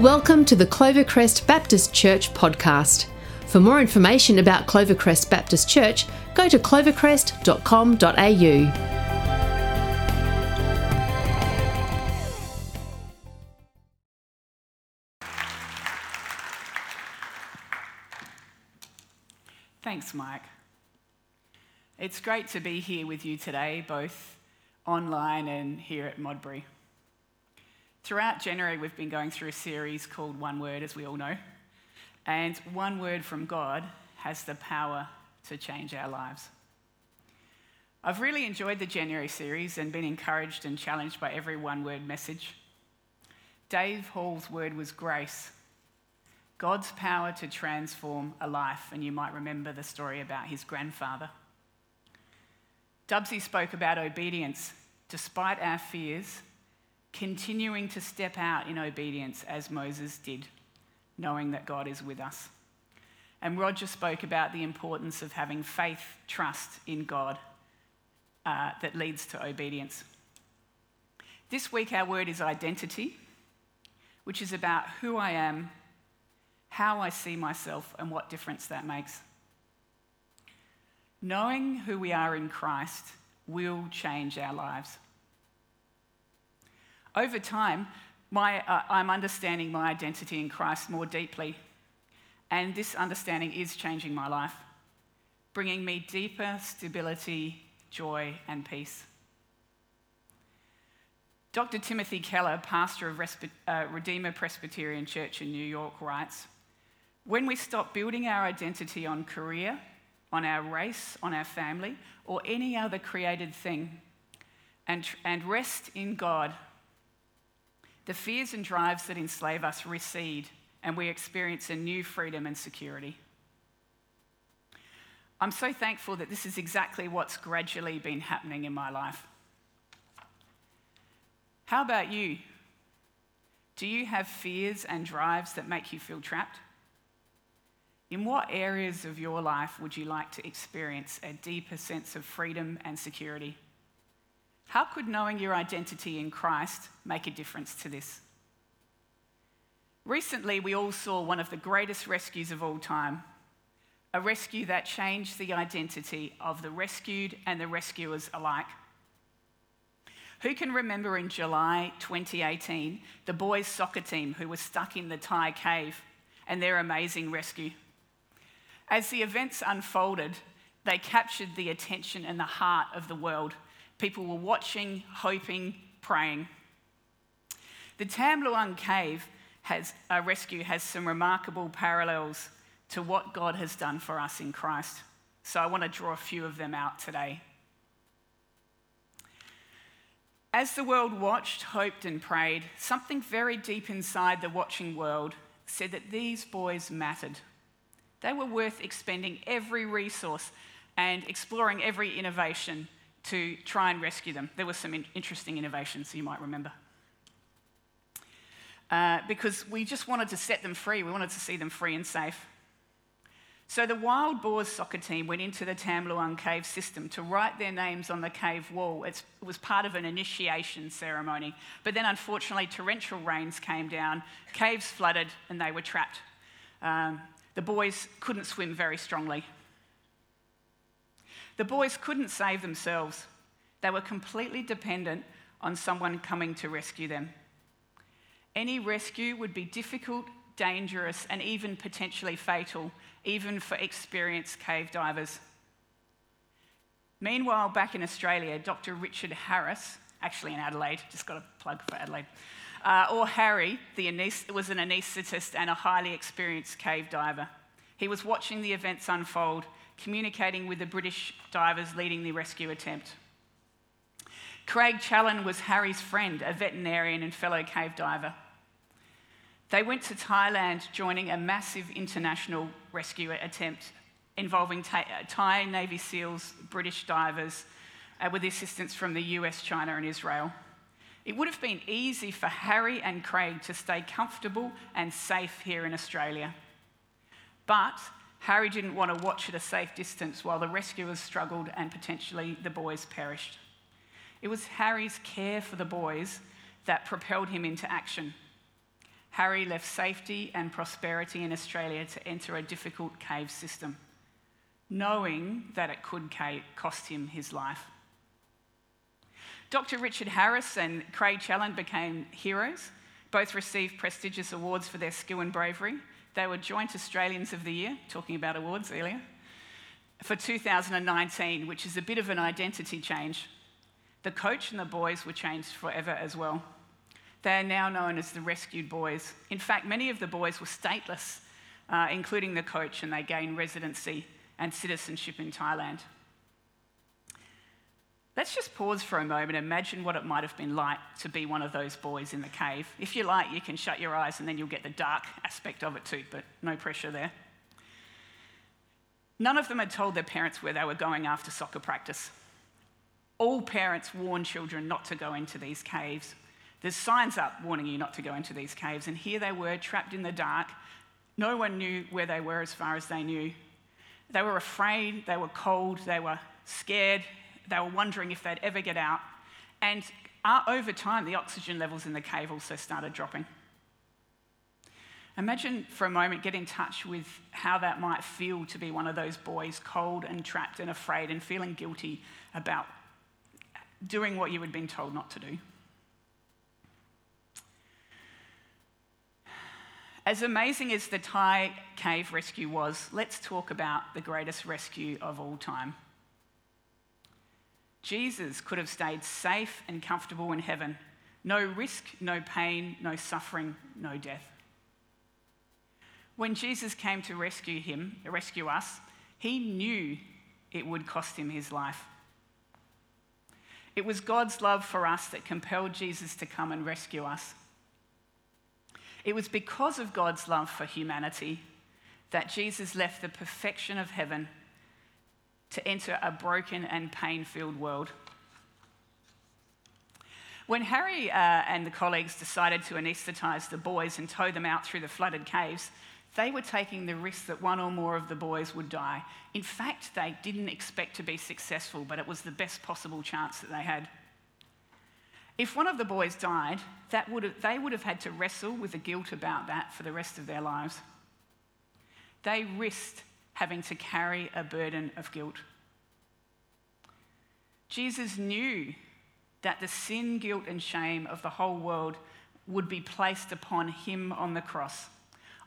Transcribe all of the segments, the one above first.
Welcome to the Clovercrest Baptist Church podcast. For more information about Clovercrest Baptist Church, go to clovercrest.com.au. Thanks, Mike. It's great to be here with you today, both online and here at Modbury. Throughout January, we've been going through a series called One Word, as we all know. And one word from God has the power to change our lives. I've really enjoyed the January series and been encouraged and challenged by every one word message. Dave Hall's word was grace, God's power to transform a life. And you might remember the story about his grandfather. Dubsy spoke about obedience. Despite our fears, continuing to step out in obedience as Moses did, knowing that God is with us. And Roger spoke about the importance of having faith, trust in God uh, that leads to obedience. This week, our word is identity, which is about who I am, how I see myself, and what difference that makes. Knowing who we are in Christ will change our lives. Over time, my, uh, I'm understanding my identity in Christ more deeply, and this understanding is changing my life, bringing me deeper stability, joy, and peace. Dr. Timothy Keller, pastor of uh, Redeemer Presbyterian Church in New York, writes When we stop building our identity on career, on our race, on our family, or any other created thing, and, and rest in God the fears and drives that enslave us recede, and we experience a new freedom and security. I'm so thankful that this is exactly what's gradually been happening in my life. How about you? Do you have fears and drives that make you feel trapped? In what areas of your life would you like to experience a deeper sense of freedom and security? How could knowing your identity in Christ make a difference to this? Recently, we all saw one of the greatest rescues of all time a rescue that changed the identity of the rescued and the rescuers alike. Who can remember in July 2018 the boys' soccer team who were stuck in the Thai cave and their amazing rescue? As the events unfolded, they captured the attention and the heart of the world People were watching, hoping, praying. The Tham Luang Cave has, uh, rescue has some remarkable parallels to what God has done for us in Christ. So I want to draw a few of them out today. As the world watched, hoped, and prayed, something very deep inside the watching world said that these boys mattered. They were worth expending every resource and exploring every innovation to try and rescue them. There were some in- interesting innovations you might remember. Uh, because we just wanted to set them free. We wanted to see them free and safe. So the Wild Boars soccer team went into the Tham Luang cave system to write their names on the cave wall. It was part of an initiation ceremony. But then, unfortunately, torrential rains came down, caves flooded, and they were trapped. Um, the boys couldn't swim very strongly. The boys couldn't save themselves, they were completely dependent on someone coming to rescue them. Any rescue would be difficult, dangerous, and even potentially fatal, even for experienced cave divers. Meanwhile, back in Australia, Dr. Richard Harris, actually in Adelaide, just got a plug for Adelaide, uh, or Harry, was an anaesthetist and a highly experienced cave diver. He was watching the events unfold communicating with the British divers leading the rescue attempt. Craig Challen was Harry's friend, a veterinarian and fellow cave diver. They went to Thailand, joining a massive international rescue attempt involving Thai Navy SEALs, British divers, uh, with assistance from the US, China, and Israel. It would have been easy for Harry and Craig to stay comfortable and safe here in Australia. But Harry didn't want to watch at a safe distance while the rescuers struggled and potentially the boys perished. It was Harry's care for the boys that propelled him into action. Harry left safety and prosperity in Australia to enter a difficult cave system, knowing that it could cost him his life. Dr. Richard Harris and Craig Challen became heroes. Both received prestigious awards for their skill and bravery. They were joint Australians of the Year, talking about awards earlier, for 2019, which is a bit of an identity change. The coach and the boys were changed forever as well. They are now known as the Rescued Boys. In fact, many of the boys were stateless, uh, including the coach, and they gained residency and citizenship in Thailand. Let's just pause for a moment and imagine what it might have been like to be one of those boys in the cave. If you like, you can shut your eyes and then you'll get the dark aspect of it too, but no pressure there. None of them had told their parents where they were going after soccer practice. All parents warn children not to go into these caves there's signs up warning you not to go into these caves, and here they were, trapped in the dark. No one knew where they were as far as they knew. They were afraid, they were cold, they were scared, they were wondering if they'd ever get out. And uh, over time, the oxygen levels in the cave also started dropping. Imagine for a moment getting in touch with how that might feel to be one of those boys, cold and trapped and afraid and feeling guilty about doing what you had been told not to do. As amazing as the Thai cave rescue was, let's talk about the greatest rescue of all time. Jesus could have stayed safe and comfortable in heaven. No risk, no pain, no suffering, no death. When Jesus came to rescue him, rescue us, he knew it would cost him his life. It was God's love for us that compelled Jesus to come and rescue us. It was because of God's love for humanity that Jesus left the perfection of heaven to enter a broken and pain filled world. When Harry uh, and the colleagues decided to anaesthetize the boys and tow them out through the flooded caves, they were taking the risk that one or more of the boys would die. In fact, they didn't expect to be successful, but it was the best possible chance that they had. If one of the boys died, would have, they would have had to wrestle with the guilt about that for the rest of their lives. They risked having to carry a burden of guilt. Jesus knew that the sin, guilt, and shame of the whole world would be placed upon him on the cross.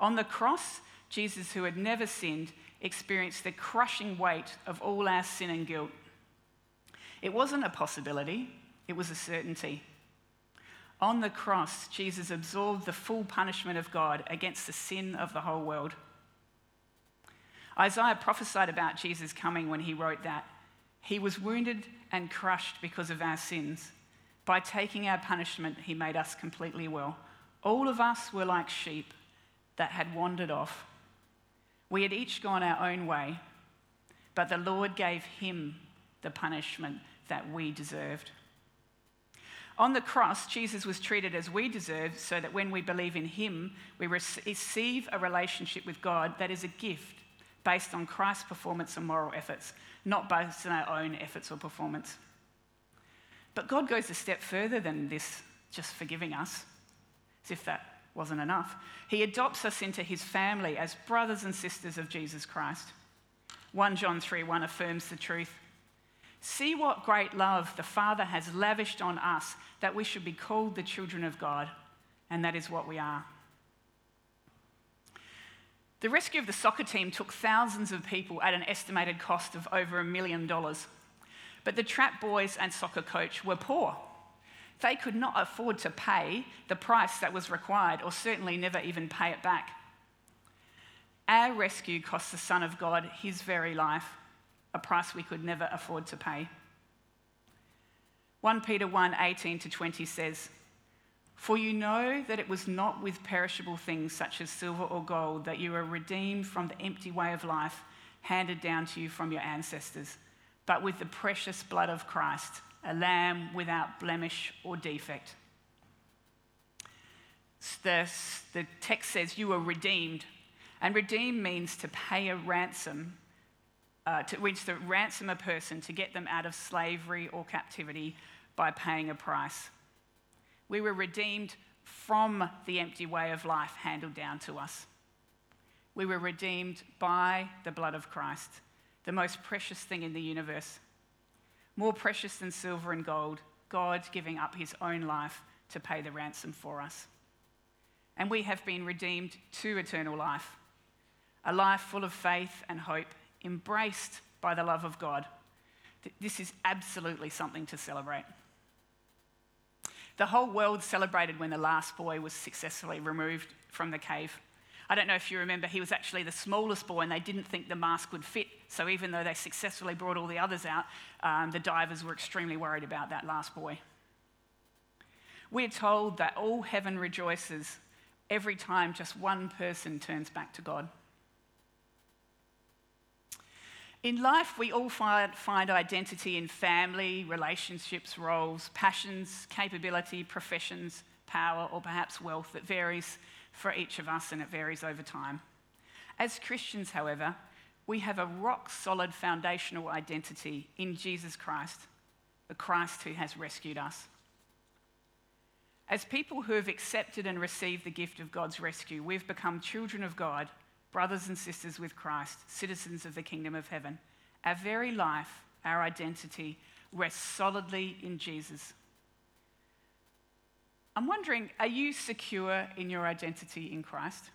On the cross, Jesus, who had never sinned, experienced the crushing weight of all our sin and guilt. It wasn't a possibility, it was a certainty. On the cross, Jesus absorbed the full punishment of God against the sin of the whole world. Isaiah prophesied about Jesus coming when he wrote that. He was wounded and crushed because of our sins. By taking our punishment, he made us completely well. All of us were like sheep that had wandered off. We had each gone our own way, but the Lord gave him the punishment that we deserved. On the cross, Jesus was treated as we deserve, so that when we believe in him, we receive a relationship with God that is a gift based on Christ's performance and moral efforts, not based on our own efforts or performance. But God goes a step further than this, just forgiving us, as if that wasn't enough. He adopts us into his family as brothers and sisters of Jesus Christ. 1 John 3 1 affirms the truth. See what great love the Father has lavished on us that we should be called the children of God, and that is what we are. The rescue of the soccer team took thousands of people at an estimated cost of over a million dollars. But the trap boys and soccer coach were poor. They could not afford to pay the price that was required, or certainly never even pay it back. Our rescue cost the Son of God his very life a price we could never afford to pay. 1 Peter 1 18 to 20 says, For you know that it was not with perishable things such as silver or gold that you were redeemed from the empty way of life handed down to you from your ancestors, but with the precious blood of Christ, a lamb without blemish or defect. The, the text says you were redeemed, and redeem means to pay a ransom uh, to which to ransom a person to get them out of slavery or captivity by paying a price. We were redeemed from the empty way of life handed down to us. We were redeemed by the blood of Christ, the most precious thing in the universe. More precious than silver and gold, God giving up his own life to pay the ransom for us. And we have been redeemed to eternal life, a life full of faith and hope, embraced by the love of God. This is absolutely something to celebrate. The whole world celebrated when the last boy was successfully removed from the cave. I don't know if you remember, he was actually the smallest boy, and they didn't think the mask would fit. So, even though they successfully brought all the others out, um, the divers were extremely worried about that last boy. We're told that all heaven rejoices every time just one person turns back to God. In life, we all find, identity in family, relationships, roles, passions, capability, professions, power, or perhaps wealth that varies for each of us and it varies over time. As Christians, however, we have a rock solid foundational identity in Jesus Christ, the Christ who has rescued us. As people who have accepted and received the gift of God's rescue, we've become children of God brothers and sisters with Christ, citizens of the kingdom of heaven. Our very life, our identity, rests solidly in Jesus. I'm wondering are you secure in your identity in Christ?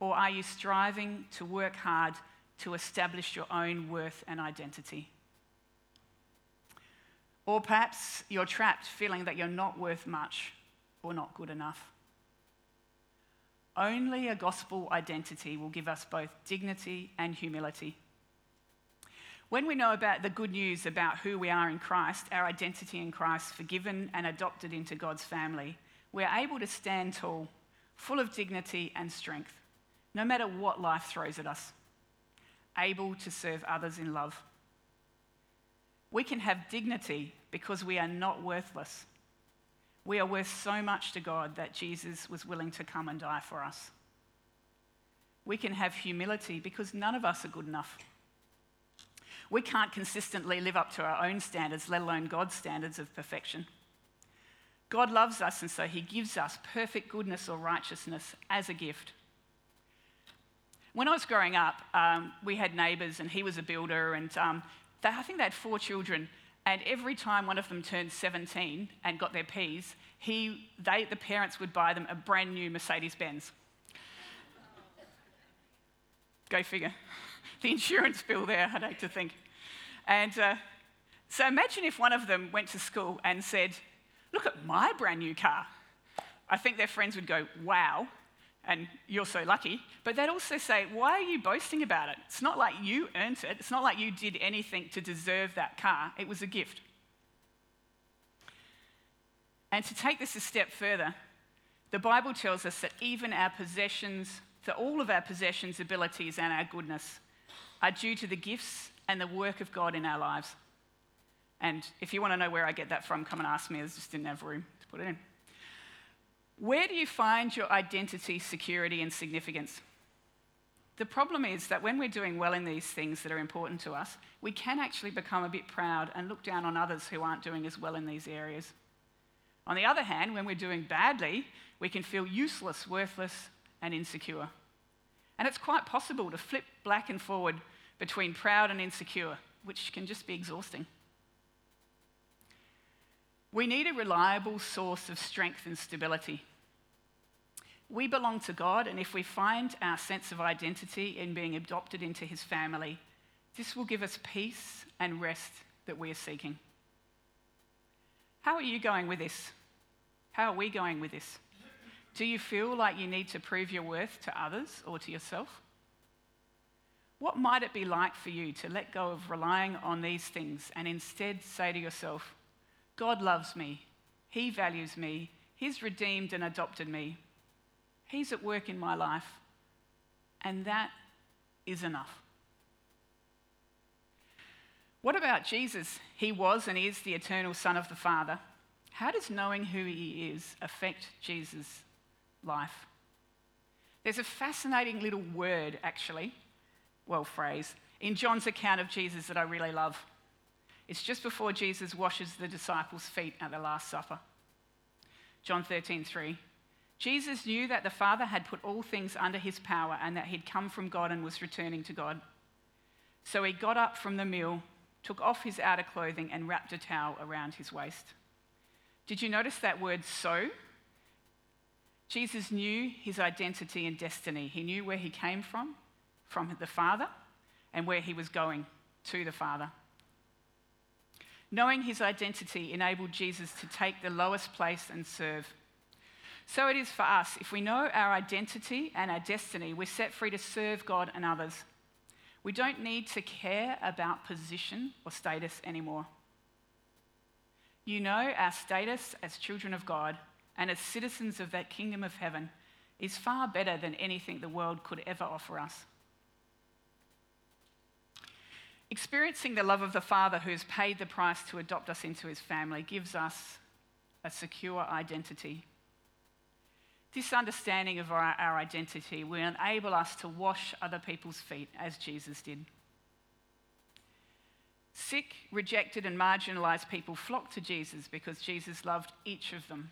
Or are you striving to work hard to establish your own worth and identity? Or perhaps you're trapped feeling that you're not worth much or not good enough. Only a gospel identity will give us both dignity and humility. When we know about the good news about who we are in Christ, our identity in Christ, forgiven and adopted into God's family, we're able to stand tall, full of dignity and strength, no matter what life throws at us, able to serve others in love. We can have dignity because we are not worthless we are worth so much to God that Jesus was willing to come and die for us. We can have humility because none of us are good enough. We can't consistently live up to our own standards, let alone God's standards of perfection. God loves us, and so He gives us perfect goodness or righteousness as a gift. When I was growing up, um, we had neighbours, and he was a builder, and um, they, I think they had four children. And every time one of them turned 17 and got their P's, he, they, the parents would buy them a brand new Mercedes Benz. Go figure. The insurance bill there, I'd hate to think. And uh, so imagine if one of them went to school and said, Look at my brand new car. I think their friends would go, Wow, and you're so lucky. But they'd also say, Why are you boasting about it? It's not like you earned it, it's not like you did anything to deserve that car, it was a gift. And to take this a step further, the Bible tells us that even our possessions, that all of our possessions, abilities, and our goodness are due to the gifts and the work of God in our lives. And if you want to know where I get that from, come and ask me. I just didn't have room to put it in. Where do you find your identity, security, and significance? The problem is that when we're doing well in these things that are important to us, we can actually become a bit proud and look down on others who aren't doing as well in these areas. On the other hand, when we're doing badly, we can feel useless, worthless, and insecure. And it's quite possible to flip black and forward between proud and insecure, which can just be exhausting. We need a reliable source of strength and stability. We belong to God, and if we find our sense of identity in being adopted into His family, this will give us peace and rest that we are seeking. How are you going with this? How are we going with this? Do you feel like you need to prove your worth to others or to yourself? What might it be like for you to let go of relying on these things and instead say to yourself, God loves me. He values me. He's redeemed and adopted me. He's at work in my life. And that is enough. What about Jesus? He was and is the eternal Son of the Father. How does knowing who he is affect Jesus' life? There's a fascinating little word, actually, well, phrase, in John's account of Jesus that I really love. It's just before Jesus washes the disciples' feet at the Last Supper. John 13, 3. Jesus knew that the Father had put all things under his power and that he'd come from God and was returning to God. So he got up from the meal, took off his outer clothing, and wrapped a towel around his waist. Did you notice that word so? Jesus knew his identity and destiny. He knew where he came from, from the Father, and where he was going to the Father. Knowing his identity enabled Jesus to take the lowest place and serve. So it is for us. If we know our identity and our destiny, we're set free to serve God and others. We don't need to care about position or status anymore. You know, our status as children of God and as citizens of that kingdom of heaven is far better than anything the world could ever offer us. Experiencing the love of the Father who has paid the price to adopt us into his family gives us a secure identity. This understanding of our, our, identity will enable us to wash other people's feet as Jesus did. Sick, rejected, and marginalized people flock to Jesus because Jesus loved each of them.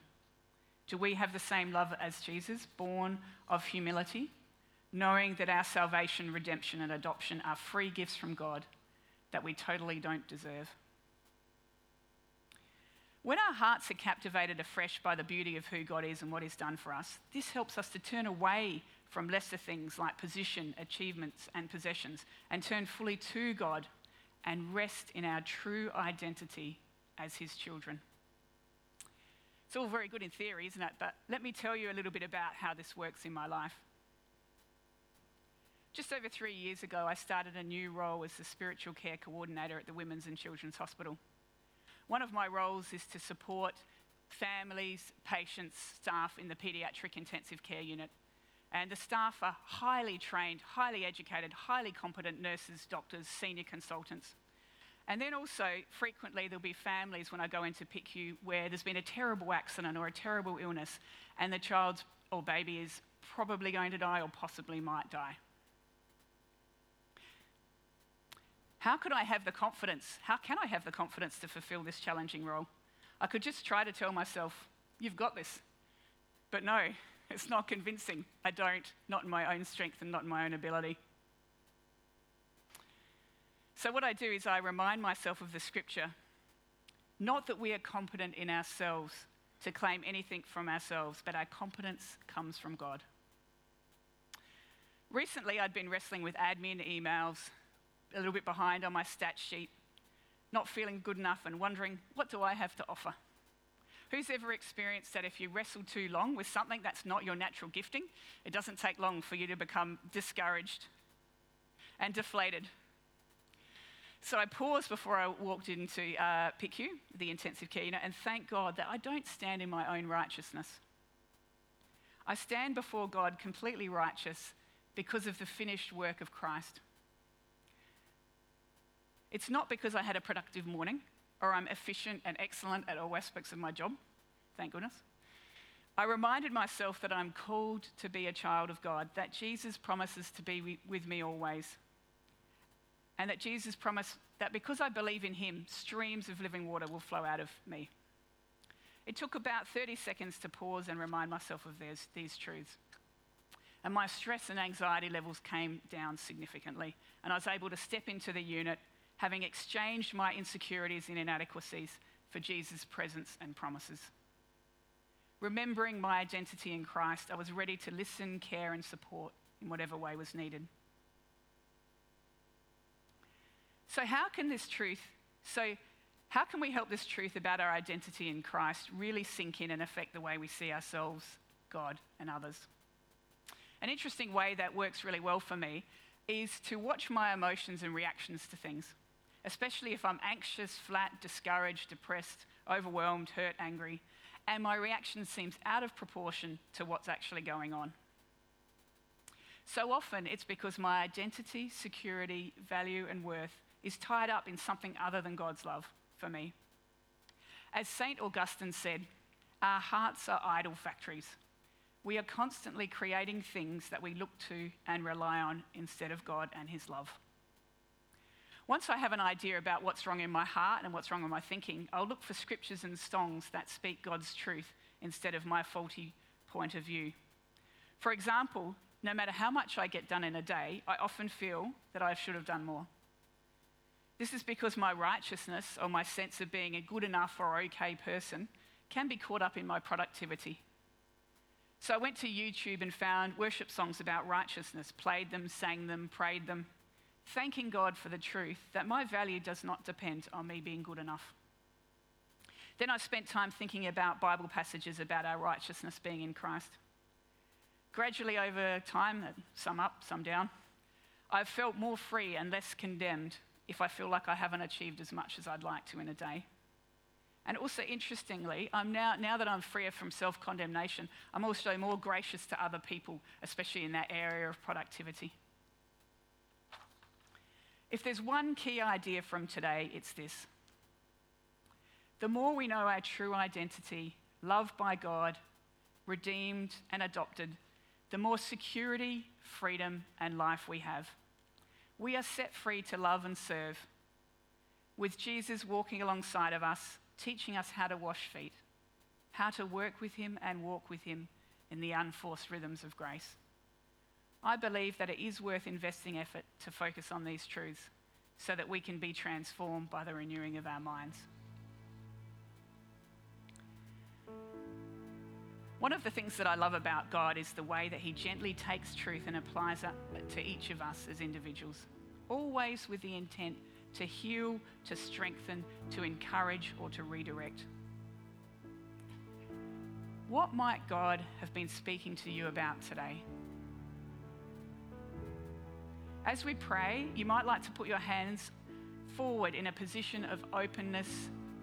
Do we have the same love as Jesus, born of humility, knowing that our salvation, redemption, and adoption are free gifts from God that we totally don't deserve. When our hearts are captivated afresh by the beauty of who God is and what He's done for us, this helps us to turn away from lesser things like position, achievements, and possessions and turn fully to God and rest in our true identity as His children. It's all very good in theory, isn't it? But let me tell you a little bit about how this works in my life. Just over three years ago, I started a new role as the spiritual care coordinator at the Women's and Children's Hospital. One of my roles is to support families, patients, staff in the paediatric intensive care unit. And the staff are highly trained, highly educated, highly competent nurses, doctors, senior consultants. And then also, frequently, there'll be families when I go into PICU where there's been a terrible accident or a terrible illness, and the child or baby is probably going to die or possibly might die. How could I have the confidence? How can I have the confidence to fulfill this challenging role? I could just try to tell myself, you've got this. But no, it's not convincing. I don't, not in my own strength and not in my own ability. So, what I do is I remind myself of the scripture not that we are competent in ourselves to claim anything from ourselves, but our competence comes from God. Recently, I'd been wrestling with admin emails a little bit behind on my stat sheet, not feeling good enough and wondering, what do I have to offer? Who's ever experienced that if you wrestle too long with something that's not your natural gifting, it doesn't take long for you to become discouraged and deflated? So I paused before I walked into uh, PICU, the intensive care unit, and thank God that I don't stand in my own righteousness. I stand before God completely righteous because of the finished work of Christ. It's not because I had a productive morning or I'm efficient and excellent at all aspects of my job, thank goodness. I reminded myself that I'm called to be a child of God, that Jesus promises to be with me always, and that Jesus promised that because I believe in him, streams of living water will flow out of me. It took about 30 seconds to pause and remind myself of these, these truths. And my stress and anxiety levels came down significantly, and I was able to step into the unit having exchanged my insecurities and inadequacies for Jesus' presence and promises. Remembering my identity in Christ, I was ready to listen, care, and support in whatever way was needed. So, how can this truth, so how can we help this truth about our identity in Christ really sink in and affect the way we see ourselves, God, and others? An interesting way that works really well for me is to watch my emotions and reactions to things especially if I'm anxious, flat, discouraged, depressed, overwhelmed, hurt, angry, and my reaction seems out of proportion to what's actually going on. So often it's because my identity, security, value, and worth is tied up in something other than God's love for me. As St. Augustine said, our hearts are idol factories. We are constantly creating things that we look to and rely on instead of God and His love. Once I have an idea about what's wrong in my heart and what's wrong in my thinking, I'll look for scriptures and songs that speak God's truth instead of my faulty point of view. For example, no matter how much I get done in a day, I often feel that I should have done more. This is because my righteousness or my sense of being a good enough or okay person can be caught up in my productivity. So I went to YouTube and found worship songs about righteousness, played them, sang them, prayed them, thanking God for the truth that my value does not depend on me being good enough. Then I spent time thinking about Bible passages about our righteousness being in Christ. Gradually, over time, uh, some up, some down, I've felt more free and less condemned if I feel like I haven't achieved as much as I'd like to in a day. And also, interestingly, I'm now, now that I'm freer from self condemnation, I'm also more gracious to other people, especially in that area of productivity. If there's one key idea from today, it's this the more we know our true identity, loved by God, redeemed and adopted, the more security, freedom, and life we have. We are set free to love and serve, with Jesus walking alongside of us, teaching us how to wash feet, how to work with Him and walk with Him in the unforced rhythms of grace. I believe that it is worth investing effort to focus on these truths so that we can be transformed by the renewing of our minds. One of the things that I love about God is the way that He gently takes truth and applies it to each of us as individuals, always with the intent to heal, to strengthen, to encourage, or to redirect. What might God have been speaking to you about today? As we pray, you might like to put your hands forward in a position of openness,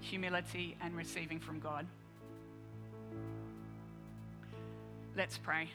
humility, and receiving from God. Let's pray.